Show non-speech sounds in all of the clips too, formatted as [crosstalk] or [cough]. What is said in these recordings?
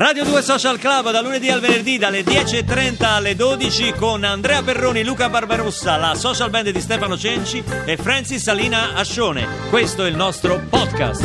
Radio 2 Social Club da lunedì al venerdì dalle 10.30 alle 12 con Andrea Perroni, Luca Barbarossa, la social band di Stefano Cenci e Francis Salina Ascione. Questo è il nostro podcast.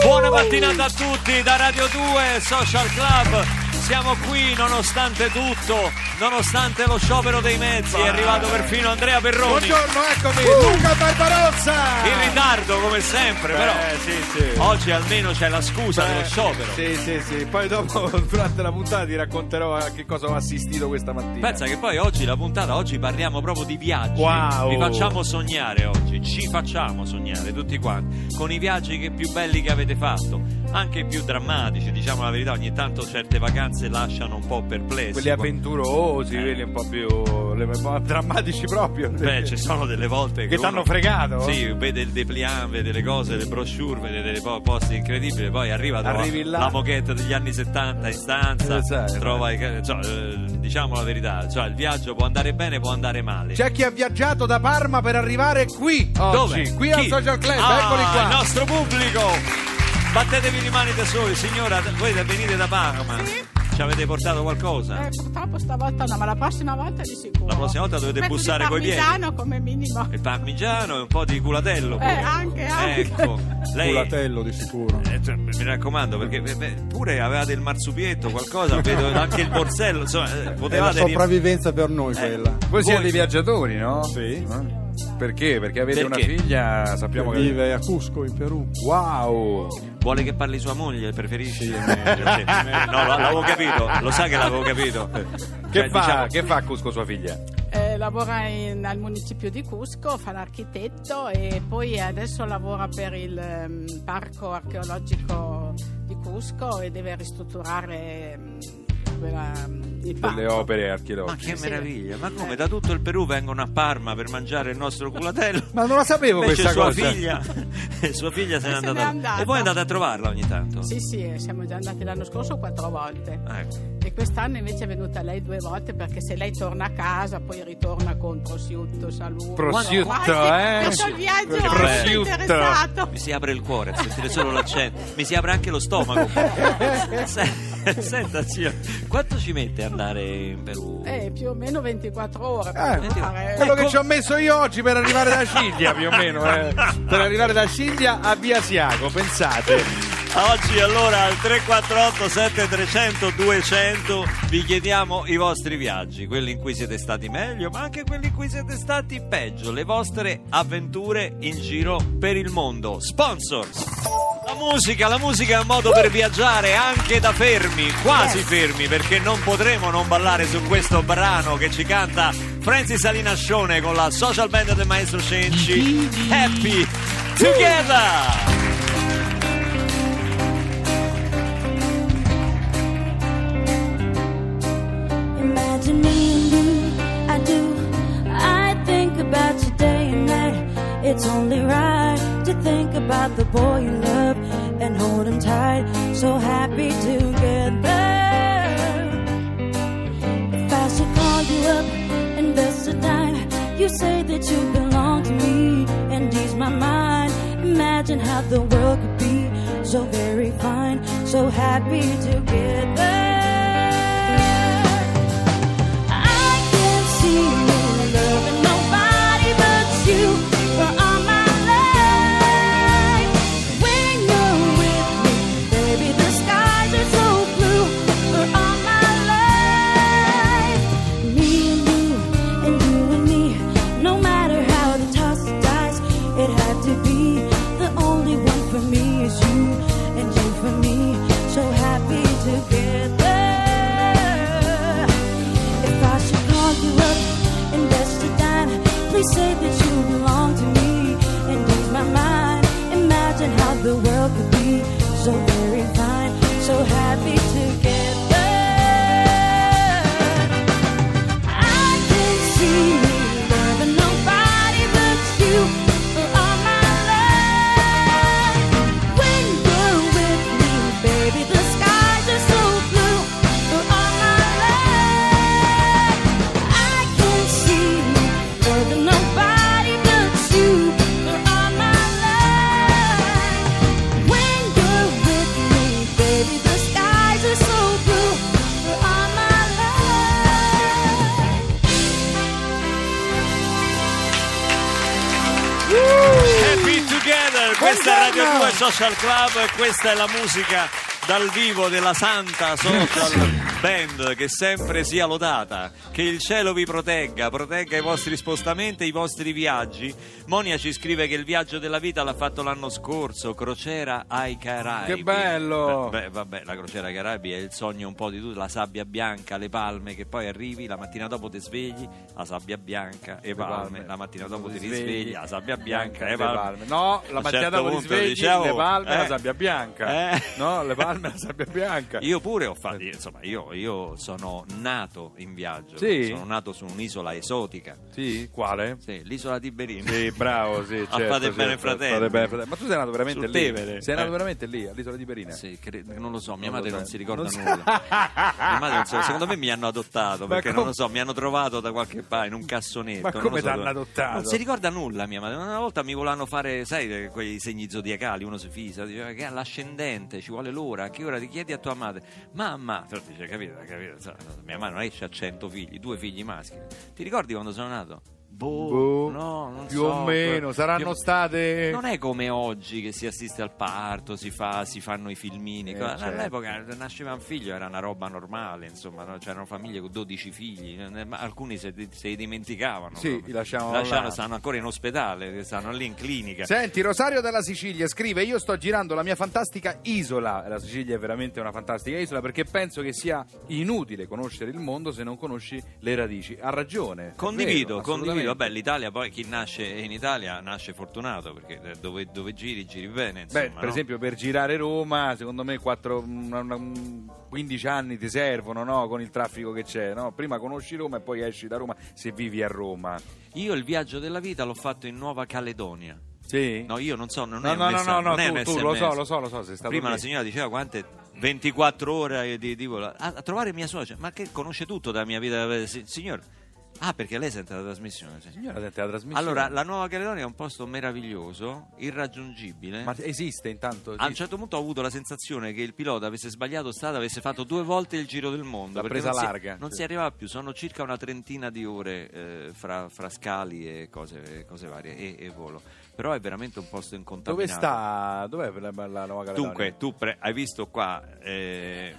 Buona mattinata a tutti da Radio 2 Social Club. Siamo qui nonostante tutto, nonostante lo sciopero dei mezzi. È arrivato perfino Andrea Perroni. Buongiorno, eccomi, Luca Barbarossa! In ritardo come sempre, però Eh, sì, sì. oggi almeno c'è la scusa Beh, dello sciopero. Sì, sì, sì. Poi dopo, [laughs] durante la puntata, ti racconterò a che cosa ho assistito questa mattina. Pensa che poi oggi la puntata, oggi parliamo proprio di viaggi. Wow. Vi facciamo sognare oggi, ci facciamo sognare tutti quanti, con i viaggi che più belli che avete fatto, anche più drammatici, diciamo la verità, ogni tanto certe vacanze lasciano un po' perplessi. Quelli avventurosi, Eh. quelli un po' più le- drammatici proprio. Beh, ci sono delle volte Che uno- t'hanno fregato? Sì, vede il dépliant, vede le cose, le brochure, vede dei po- posti incredibili, poi arriva trova là. la moquette degli anni 70 in stanza, Eh, sai. trova i cioè, eh, diciamo la verità, cioè il viaggio può andare bene, può andare male. C'è chi ha viaggiato da Parma per arrivare qui oggi, Dove? qui al Chi? Social Club, Ah, eccoli qua. Il nostro pubblico! Battetevi le mani da soli, signora, voi venite da Parma. Ci avete portato qualcosa? Eh, purtroppo stavolta no, ma la prossima volta di sicuro. La prossima volta dovete pezzo bussare coi piedi. parmigiano come minimo. Il parmigiano e un po' di culatello. pure. Eh, anche, anche. Ecco, lei... Culatello di sicuro. Eh, cioè, mi raccomando, perché eh, beh, pure avevate il marsupietto, qualcosa, vedo [laughs] anche il borsello, insomma, eh, È la potevate... sopravvivenza per noi Eh, quella. Voi siete Voi- viaggiatori, no? Sì. Eh? Perché? Perché avete Perché? una figlia, sappiamo che... Vive a Cusco, in Perù. Wow! Vuole che parli sua moglie, preferisci? Sì. [laughs] No, l'avevo capito, lo sa che l'avevo capito. Che, Cioè, fa, diciamo- che fa a Cusco sua figlia? Eh, lavora in- al municipio di Cusco, fa l'architetto e poi adesso lavora per il ehm, parco archeologico di Cusco e deve ristrutturare ehm, quella, parco. Delle opere Ma archeologiche. che Sì. meraviglia, ma come da tutto il Perù vengono a Parma per mangiare il nostro culatello? Ma non la sapevo Invece questa sua cosa. figlia, [laughs] sua figlia se n'è andata. andata. E voi andate a trovarla ogni tanto? Sì, sì, siamo già andati l'anno scorso quattro volte. Ecco. E quest'anno invece è venuta lei due volte perché se lei torna a casa poi ritorna con prosciutto, saluto. Prosciutto, eh? Il viaggio Che è bello. interessato. Mi si apre il cuore a sentire solo l'accento, mi si apre anche lo stomaco. [laughs] Se- [laughs] Senta, zio, quanto ci mette andare in Perù? Eh, più o meno 24 ore. Eh, per fare- quello che ci ho messo io oggi per arrivare da Ciglia, più o meno. eh. Per arrivare da Ciglia a Via Siago, pensate. Oggi allora al 348 7300 200 vi chiediamo i vostri viaggi, quelli in cui siete stati meglio, ma anche quelli in cui siete stati peggio, le vostre avventure in giro per il mondo. Sponsors! La musica, la musica è un modo per viaggiare anche da fermi, quasi fermi, perché non potremo non ballare su questo brano che ci canta Francis Alinascione con la social band del maestro Cenci. Happy Together! Imagine me and you, I do. I think about you day and night. It's only right to think about the boy you love and hold him tight. So happy together. If I should call you up, invest a dime, you say that you belong to me and ease my mind. Imagine how the world could be so very fine, so happy together. Social Club questa è la musica dal vivo della Santa Social Band che sempre sia lodata, che il cielo vi protegga, protegga i vostri spostamenti e i vostri viaggi. Monia ci scrive che il viaggio della vita l'ha fatto l'anno scorso, crociera ai Caraibi. Che bello! Beh, vabbè, la crociera ai Caraibi è il sogno un po' di tutti, la sabbia bianca, le palme, che poi arrivi, la mattina dopo ti svegli, la sabbia bianca e palme, palme. la mattina dopo ti Ti risvegli, la sabbia bianca e le palme. No, la mattina certo dopo ti svegli, dicevo, le palme e eh, la sabbia bianca. eh. No, le palme la sabbia bianca. Io pure ho fatto, insomma, io, io sono nato in viaggio, Sì? sono nato su un'isola esotica, Sì, quale? sì, l'isola di Berino. Sì, bravo, sì, [laughs] certo, fate bene, certo, bene, fratelli. Ma tu sei nato veramente Sul lì? Tevere. Sei nato Eh. veramente lì, all'isola di Berina? Sì, cre- non lo so, mia Non madre non si ricorda Non nulla. [laughs] Mia madre non so, secondo me mi hanno adottato perché com- non lo so, mi hanno trovato da qualche parte in un cassonetto. Ma come so t'hanno dove. adottato? Non si ricorda nulla mia madre. Una volta mi volevano fare, sai, quei segni zodiacali, uno si fissa, diceva che è l'ascendente, ci vuole l'ora, che ora ti chiedi a tua madre? Mamma, però dice, capito, capito, mia madre non è che ha 100 figli, due figli maschi. Ti ricordi quando sono nato? Boh, Boh, no, non più so, o meno, saranno più- state... non è come oggi che si assiste al parto, si, fa, si fanno i filmini. Eh, certo. All'epoca nasceva un figlio, era una roba normale, insomma, no? c'erano famiglie con 12 figli, eh, ma alcuni se, se li dimenticavano. Sì, li lasciavano Lasciano- là. stanno ancora in ospedale, stanno lì in clinica. Senti, Rosario dalla Sicilia scrive: Io sto girando la mia fantastica isola. La Sicilia è veramente una fantastica isola perché penso che sia inutile conoscere il mondo se non conosci le radici. Ha ragione. Condivido, vero, condivido. Vabbè, l'Italia poi chi nasce in Italia nasce fortunato perché dove, dove giri, giri bene. Insomma, Beh, per no? esempio, per girare Roma, secondo me 4, una- una- 15 anni ti servono no? con il traffico che c'è. No? Prima conosci Roma e poi esci da Roma se vivi a Roma. Io il viaggio della vita l'ho fatto in Nuova Caledonia. Sì? No, io non so, non no, è un no, no, messaggio, no, no, non è tu, un tu lo so, lo so, lo so, sei stato Prima lì. la signora diceva quante 24 ore di, di volo. A, a trovare mia suocera, ma che conosce tutto della mia vita? Eh, si- Signor, ah, perché lei sente la trasmissione? sì. Signora, sente la trasmissione. Allora, la Nuova Caledonia è un posto meraviglioso, irraggiungibile. Ma esiste intanto? a un esiste? certo punto ho avuto la sensazione che il pilota avesse sbagliato strada, avesse fatto due volte il giro del mondo. Perché presa non si- larga. non Sì. si arrivava più, sono circa una trentina di ore eh, fra, fra scali e cose, cose varie e, e volo. Però è veramente un posto Dove incontaminato. sta? Dov'è la, la Nuova Caledonia? Dunque, tu pre- hai visto qua, eh,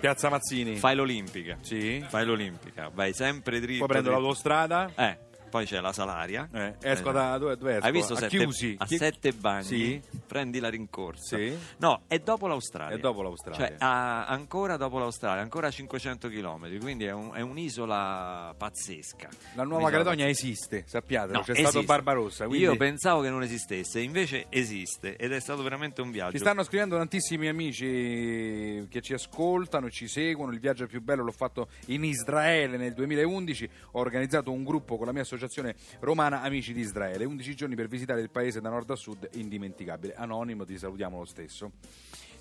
Piazza Mazzini. fai l'Olimpica. Sì. Fai l'Olimpica, vai sempre dritto. Poi prendo dritto. l'autostrada. Eh, poi c'è la Salaria. Eh, esco Eh, da dove, dove esco? Hai visto a sette, chiusi? a sette bagni? Sì. Prendi la rincorsa. Sì. No, è dopo l'Australia. È dopo l'Australia. Cioè, a- ancora dopo l'Australia, ancora a 500 km, quindi è, un- è un'isola pazzesca. La Nuova Un'isola Caledonia esiste, sappiatelo, No, c'è esiste. stato Barbarossa. quindi Io pensavo che non esistesse, invece esiste ed è stato veramente un viaggio. Ci stanno scrivendo tantissimi amici che ci ascoltano, ci seguono. Il viaggio più bello l'ho fatto in Israele nel 2011. Ho organizzato un gruppo con la mia associazione romana Amici di Israele. 11 giorni per visitare il paese da nord a sud, indimenticabile. Anonimo, ti salutiamo lo stesso.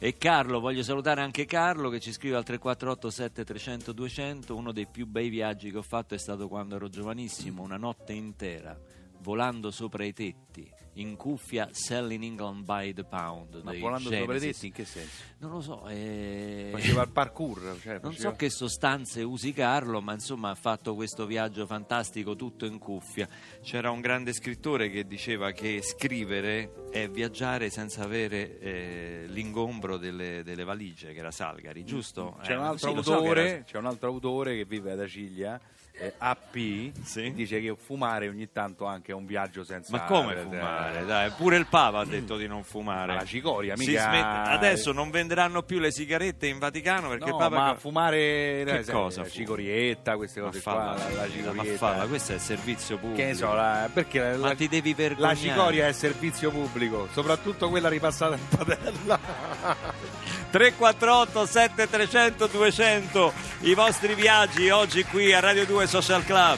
E Carlo, voglio salutare anche Carlo che ci scrive al 348 7300 200. Uno dei più bei viaggi che ho fatto è stato quando ero giovanissimo, una notte intera, volando sopra i tetti, in cuffia Selling England by the Pound. Ma volando sopra i Genesis. tetti in che senso? Non lo so, eh, Faceva il parkour. Cioè non faceva- so che sostanze usi Carlo, ma insomma ha fatto questo viaggio fantastico tutto in cuffia. C'era un grande scrittore che diceva che scrivere è viaggiare senza avere eh, l'ingombro delle, delle valigie, che era Salgari, giusto? C'è Eh, un altro sì, lo so autore, era- c'è un altro autore che vive ad Aciglia, eh, AP, Sì. dice che fumare ogni tanto anche è un viaggio senza Ma come eh, fumare? Dai, pure il Papa ha detto di non fumare. Ma la cicoria, mica- smette- Adesso non venderanno più le sigarette in Vaticano perché No, il Papa ma fumare Che sai, cosa la cicorietta, queste Ma cose falla, qua, la, la ma cicorietta. falla, questo è servizio pubblico. Che ne so, la- perché la, Ma la- ti devi la vergognare. cicoria è servizio pubblico, soprattutto quella ripassata in padella. [laughs] 348 7300 200 i vostri viaggi oggi qui a Radio 2 Social Club.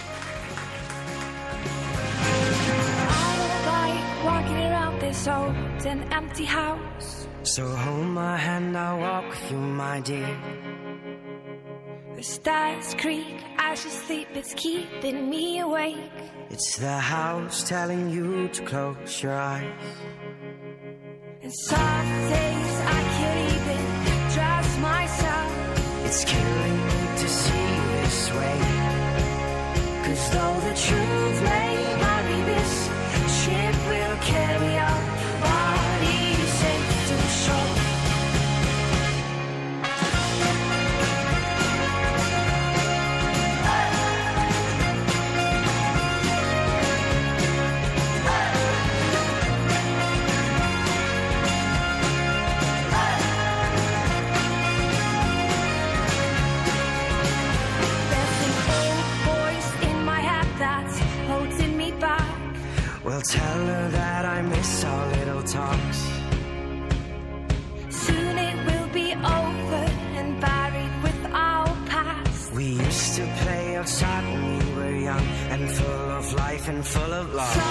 So hold my hand, I'll walk with you, my dear. The stars creak as you sleep, it's keeping me awake. It's the house telling you to close your eyes. And some days It's killing me to see you this way. Cause though the truth full of love.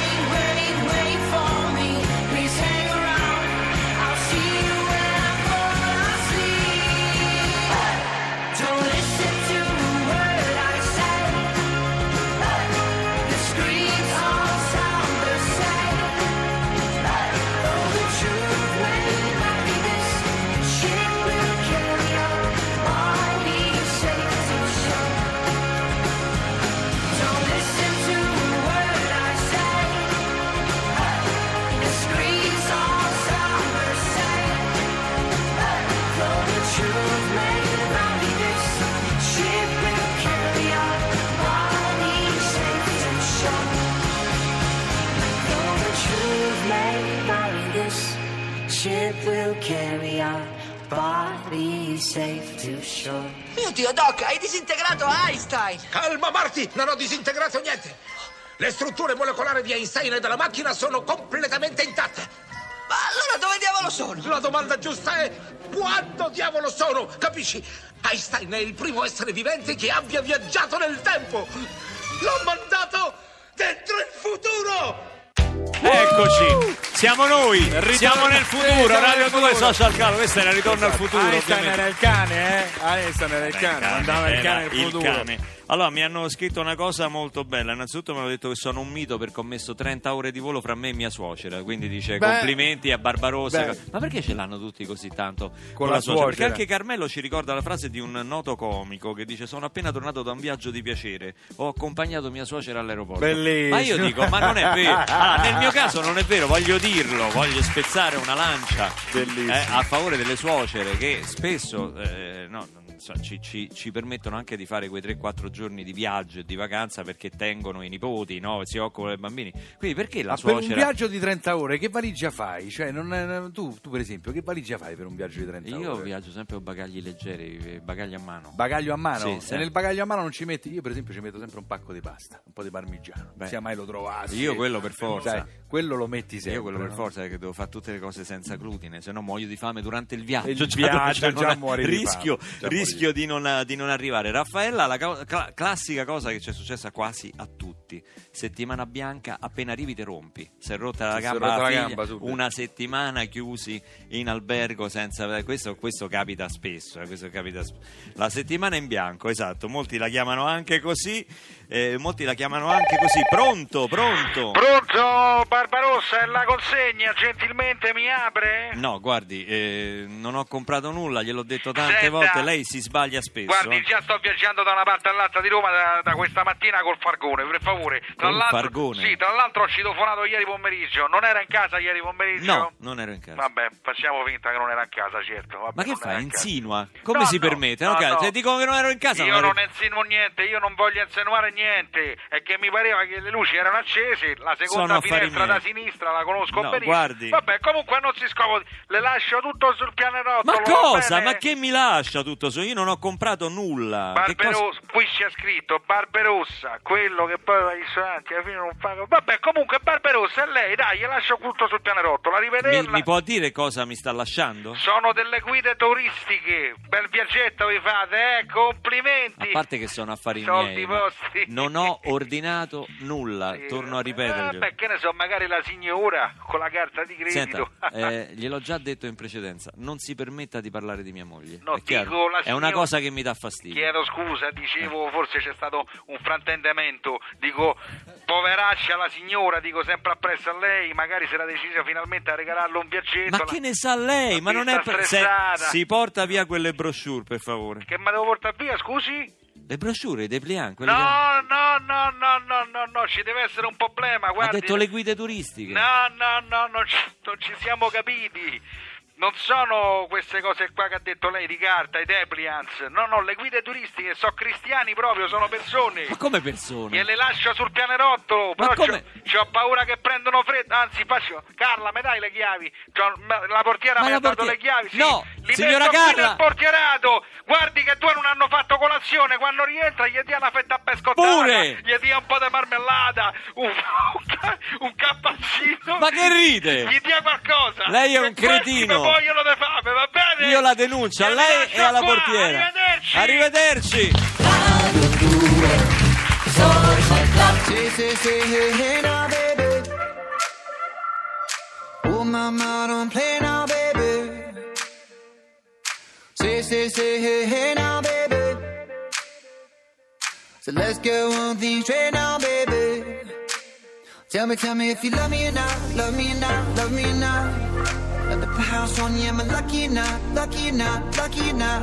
Doc, hai disintegrato Einstein! Calma, Marty! Non ho disintegrato niente! Le strutture molecolari di Einstein e della macchina sono completamente intatte! Ma allora dove diavolo sono? La domanda giusta è quando diavolo sono? Capisci? Einstein è il primo essere vivente che abbia viaggiato nel tempo! L'ho mandato dentro il futuro! Eccoci, siamo noi, Ritorno- siamo nel futuro, Radio nel 2 futuro. Social Club, questo era Ritorno al futuro. Einstein ovviamente. era il cane, eh? Einstein era il cane, mandava il era cane nel futuro. cane. Allora, mi hanno scritto una cosa molto bella. Innanzitutto mi hanno detto che sono un mito perché ho messo 30 ore di volo fra me e mia suocera. Quindi dice Beh, complimenti a Barbarossa. beh. Ma perché ce l'hanno tutti così tanto con, la suocera? Perché anche Carmelo ci ricorda la frase di un noto comico che dice: Sono appena tornato da un viaggio di piacere. Ho accompagnato mia suocera all'aeroporto. Bellissimo. Ma io dico: Ma non è vero. Allora, [laughs] nel mio caso non è vero, voglio dirlo, voglio spezzare una lancia eh, a favore delle suocere che spesso eh, no, so, ci, ci- ci permettono anche di fare quei 3-4 giorni di viaggio e di vacanza perché tengono i nipoti, no? si occupano dei bambini. Quindi perché la Ma per un suocera... viaggio di 30 ore che valigia fai? Cioè, non è- tu, tu, per esempio, che valigia fai per un viaggio di 30 Io ore? viaggio sempre con bagagli leggeri, eh, bagagli a mano. Bagaglio a mano? Sì, e sempre. nel bagaglio a mano non ci metti? Io per esempio ci metto sempre un pacco di pasta, un po' di parmigiano. Beh, sia mai lo trovassi. io quello per forza. Sai, quello lo metti sempre. Io quello per no? forza perché devo fare tutte le cose senza glutine, se no muoio di fame durante il viaggio. Il [laughs] Cioè, viaggio, non già è- muori di rischio, già muori rischio di, non, di non arrivare. Raffaella, la cla- classica cosa che ci è successa quasi a tutti: settimana bianca, appena arrivi te rompi. Si è rotta la Si gamba, rotta la figlia, gamba una settimana chiusi in albergo senza. Questo, questo capita spesso. eh, questo capita sp- La settimana in bianco, esatto. Molti la chiamano anche così. Eh, molti la chiamano anche così. Pronto, pronto. Pronto, Barbarossa, è la consegna, gentilmente mi apre? No, guardi, eh, non ho comprato nulla, gliel'ho detto tante Senta. volte, lei si sbaglia spesso. Guardi, già sto viaggiando da una parte all'altra di Roma da, da questa mattina col Fargone, per favore. Tra Col Fargone? Sì, tra l'altro ho citofonato ieri pomeriggio. Non era in casa ieri pomeriggio? No, non ero in casa. Vabbè, facciamo finta che non era in casa, certo. Vabbè, Ma che non fa? in. Insinua? Come No, si no, permette? no, No, cara, no. Se dico che non ero in casa, Io non non ero- insinuo niente, io non voglio insinuare niente. Niente, è che mi pareva che le luci erano accese, la Sono seconda affari finestra da sinistra la conosco No, benissimo. guardi. Vabbè, comunque non si scomodi, le lascio tutto sul pianerottolo. Ma cosa? Ma che mi lascia tutto su? Io non ho comprato nulla. Barberossa, qui c'è scritto Barberossa, quello che poi va ai ristoranti alla fine non fa. Vabbè, comunque Barberossa è lei, dai, gli lascio tutto sul pianerottolo, Mi, arrivederla. mi può dire cosa mi sta lasciando? Sono delle guide turistiche, bel viaggetto vi fate, eh? Complimenti. A parte che sono affari Soldi miei, ma vostri. Non ho ordinato nulla, Sì, torno a eh, ripeterglielo. beh, che ne so, magari la signora con la carta di Senta, credito. [laughs] eh, gliel'ho già detto in precedenza, non si permetta di parlare di mia moglie. No, è dico È una cosa che mi dà fastidio. Chiedo scusa, dicevo, forse c'è stato un fraintendimento. Dico, poveraccia la signora, dico sempre appresso a lei, magari si era decisa finalmente a regalarle un viaggetto. Ma la- che ne sa lei? Ma non è per... se- si porta via quelle brochure, per favore. Che mi devo portare via, scusi? Le brochure, i dépliant, quelli No, che... no, no, no, no, no, no, ci deve essere un problema, Ha guardi. detto le guide turistiche. No, no, no, non ci, non ci siamo capiti. Non sono queste cose qua che ha detto lei di carta, i depliants. No, no, le guide turistiche sono cristiani proprio, sono persone. Ma come persone? Gliele lascio sul pianerottolo, Ma però come? c'ho, paura che prendono freddo. Anzi, faccio. Carla, mi dai le chiavi? C'ho- la portiera mi ha dato portiera- le chiavi. Sì. No, Li signora metto qui Carla! nel portierato. Guardi che due non hanno fatto colazione. Quando rientra, gli dia una fetta pescottata. Pure! Gli dia un po' di marmellata. Un, un, un cappuccino. Ma che ride? Gli dia qualcosa. Lei è un cretino. mi vogliono di fame, va bene? Io la denuncio a lei e alla qua. portiera. Arrivederci. Arrivederci. Say, say, say, hey, hey now, baby. So let's get one thing straight now, baby. Tell me, tell me if you love me or not, love me or not, love me or not. Let the house on you, am I lucky or not, lucky or not, lucky or not?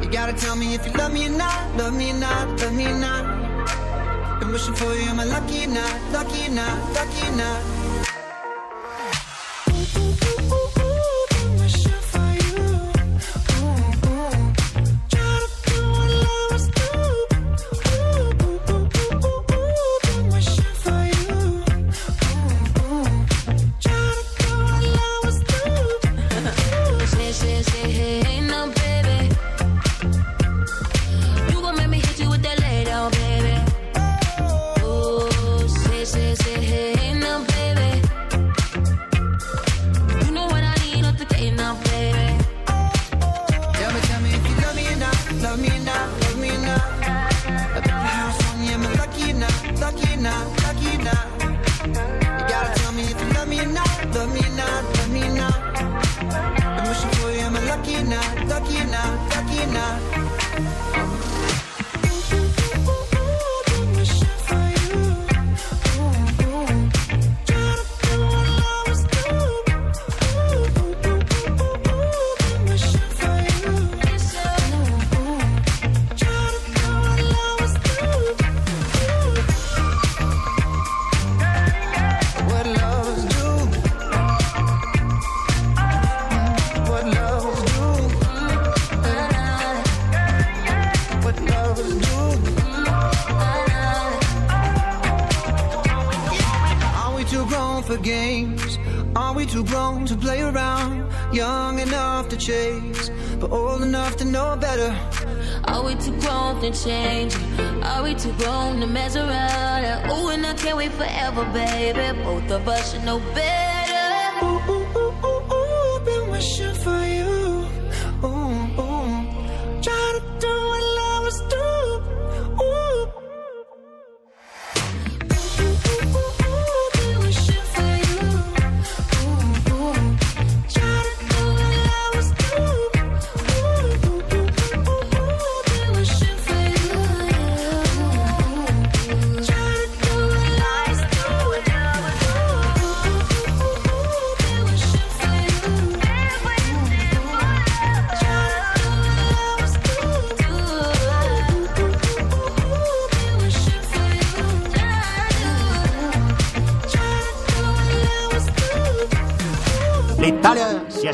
You gotta tell me if you love me or not, love me or not, love me or not. Been wishing for you, am I lucky or not, lucky or not, lucky or not? But old enough to know better. Are we too grown to change? Are we too grown to mess around? Ooh, and I can't wait forever, baby. Both of us should know better.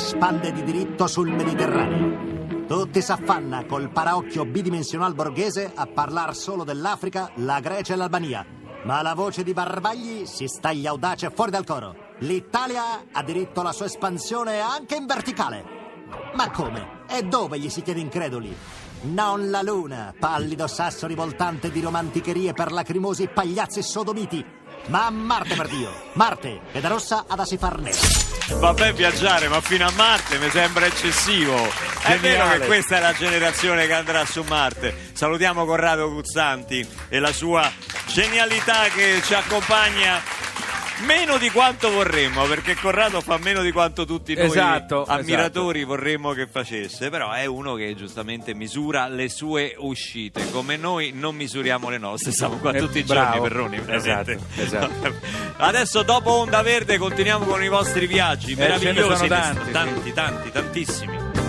Espande di diritto sul Mediterraneo. Tutti s'affanna col paraocchio bidimensional borghese a parlar solo dell'Africa, la Grecia e l'Albania. Ma la voce di Barbagli si staglia audace fuori dal coro. L'Italia ha diritto alla sua espansione anche in verticale. Ma come? E dove gli si chiede increduli? Non la luna, pallido sasso rivoltante di romanticherie per lacrimosi pagliazzi sodomiti, ma Marte per Dio, Marte, che da rossa si far nera. Vabbè viaggiare, ma fino a Marte mi sembra eccessivo. È vero Geniale. che questa è la generazione che andrà su Marte. Salutiamo Corrado Guzzanti e la sua genialità che ci accompagna meno di quanto vorremmo, perché Corrado fa meno di quanto tutti noi Esatto, ammiratori vorremmo che facesse, però è uno che giustamente misura le sue uscite, come noi non misuriamo le nostre, siamo qua Eh, tutti i giorni Perroni, veramente. Esatto, esatto. Adesso dopo Onda Verde continuiamo con i vostri viaggi Eh, meravigliosi, tanti, tanti, tanti, tantissimi.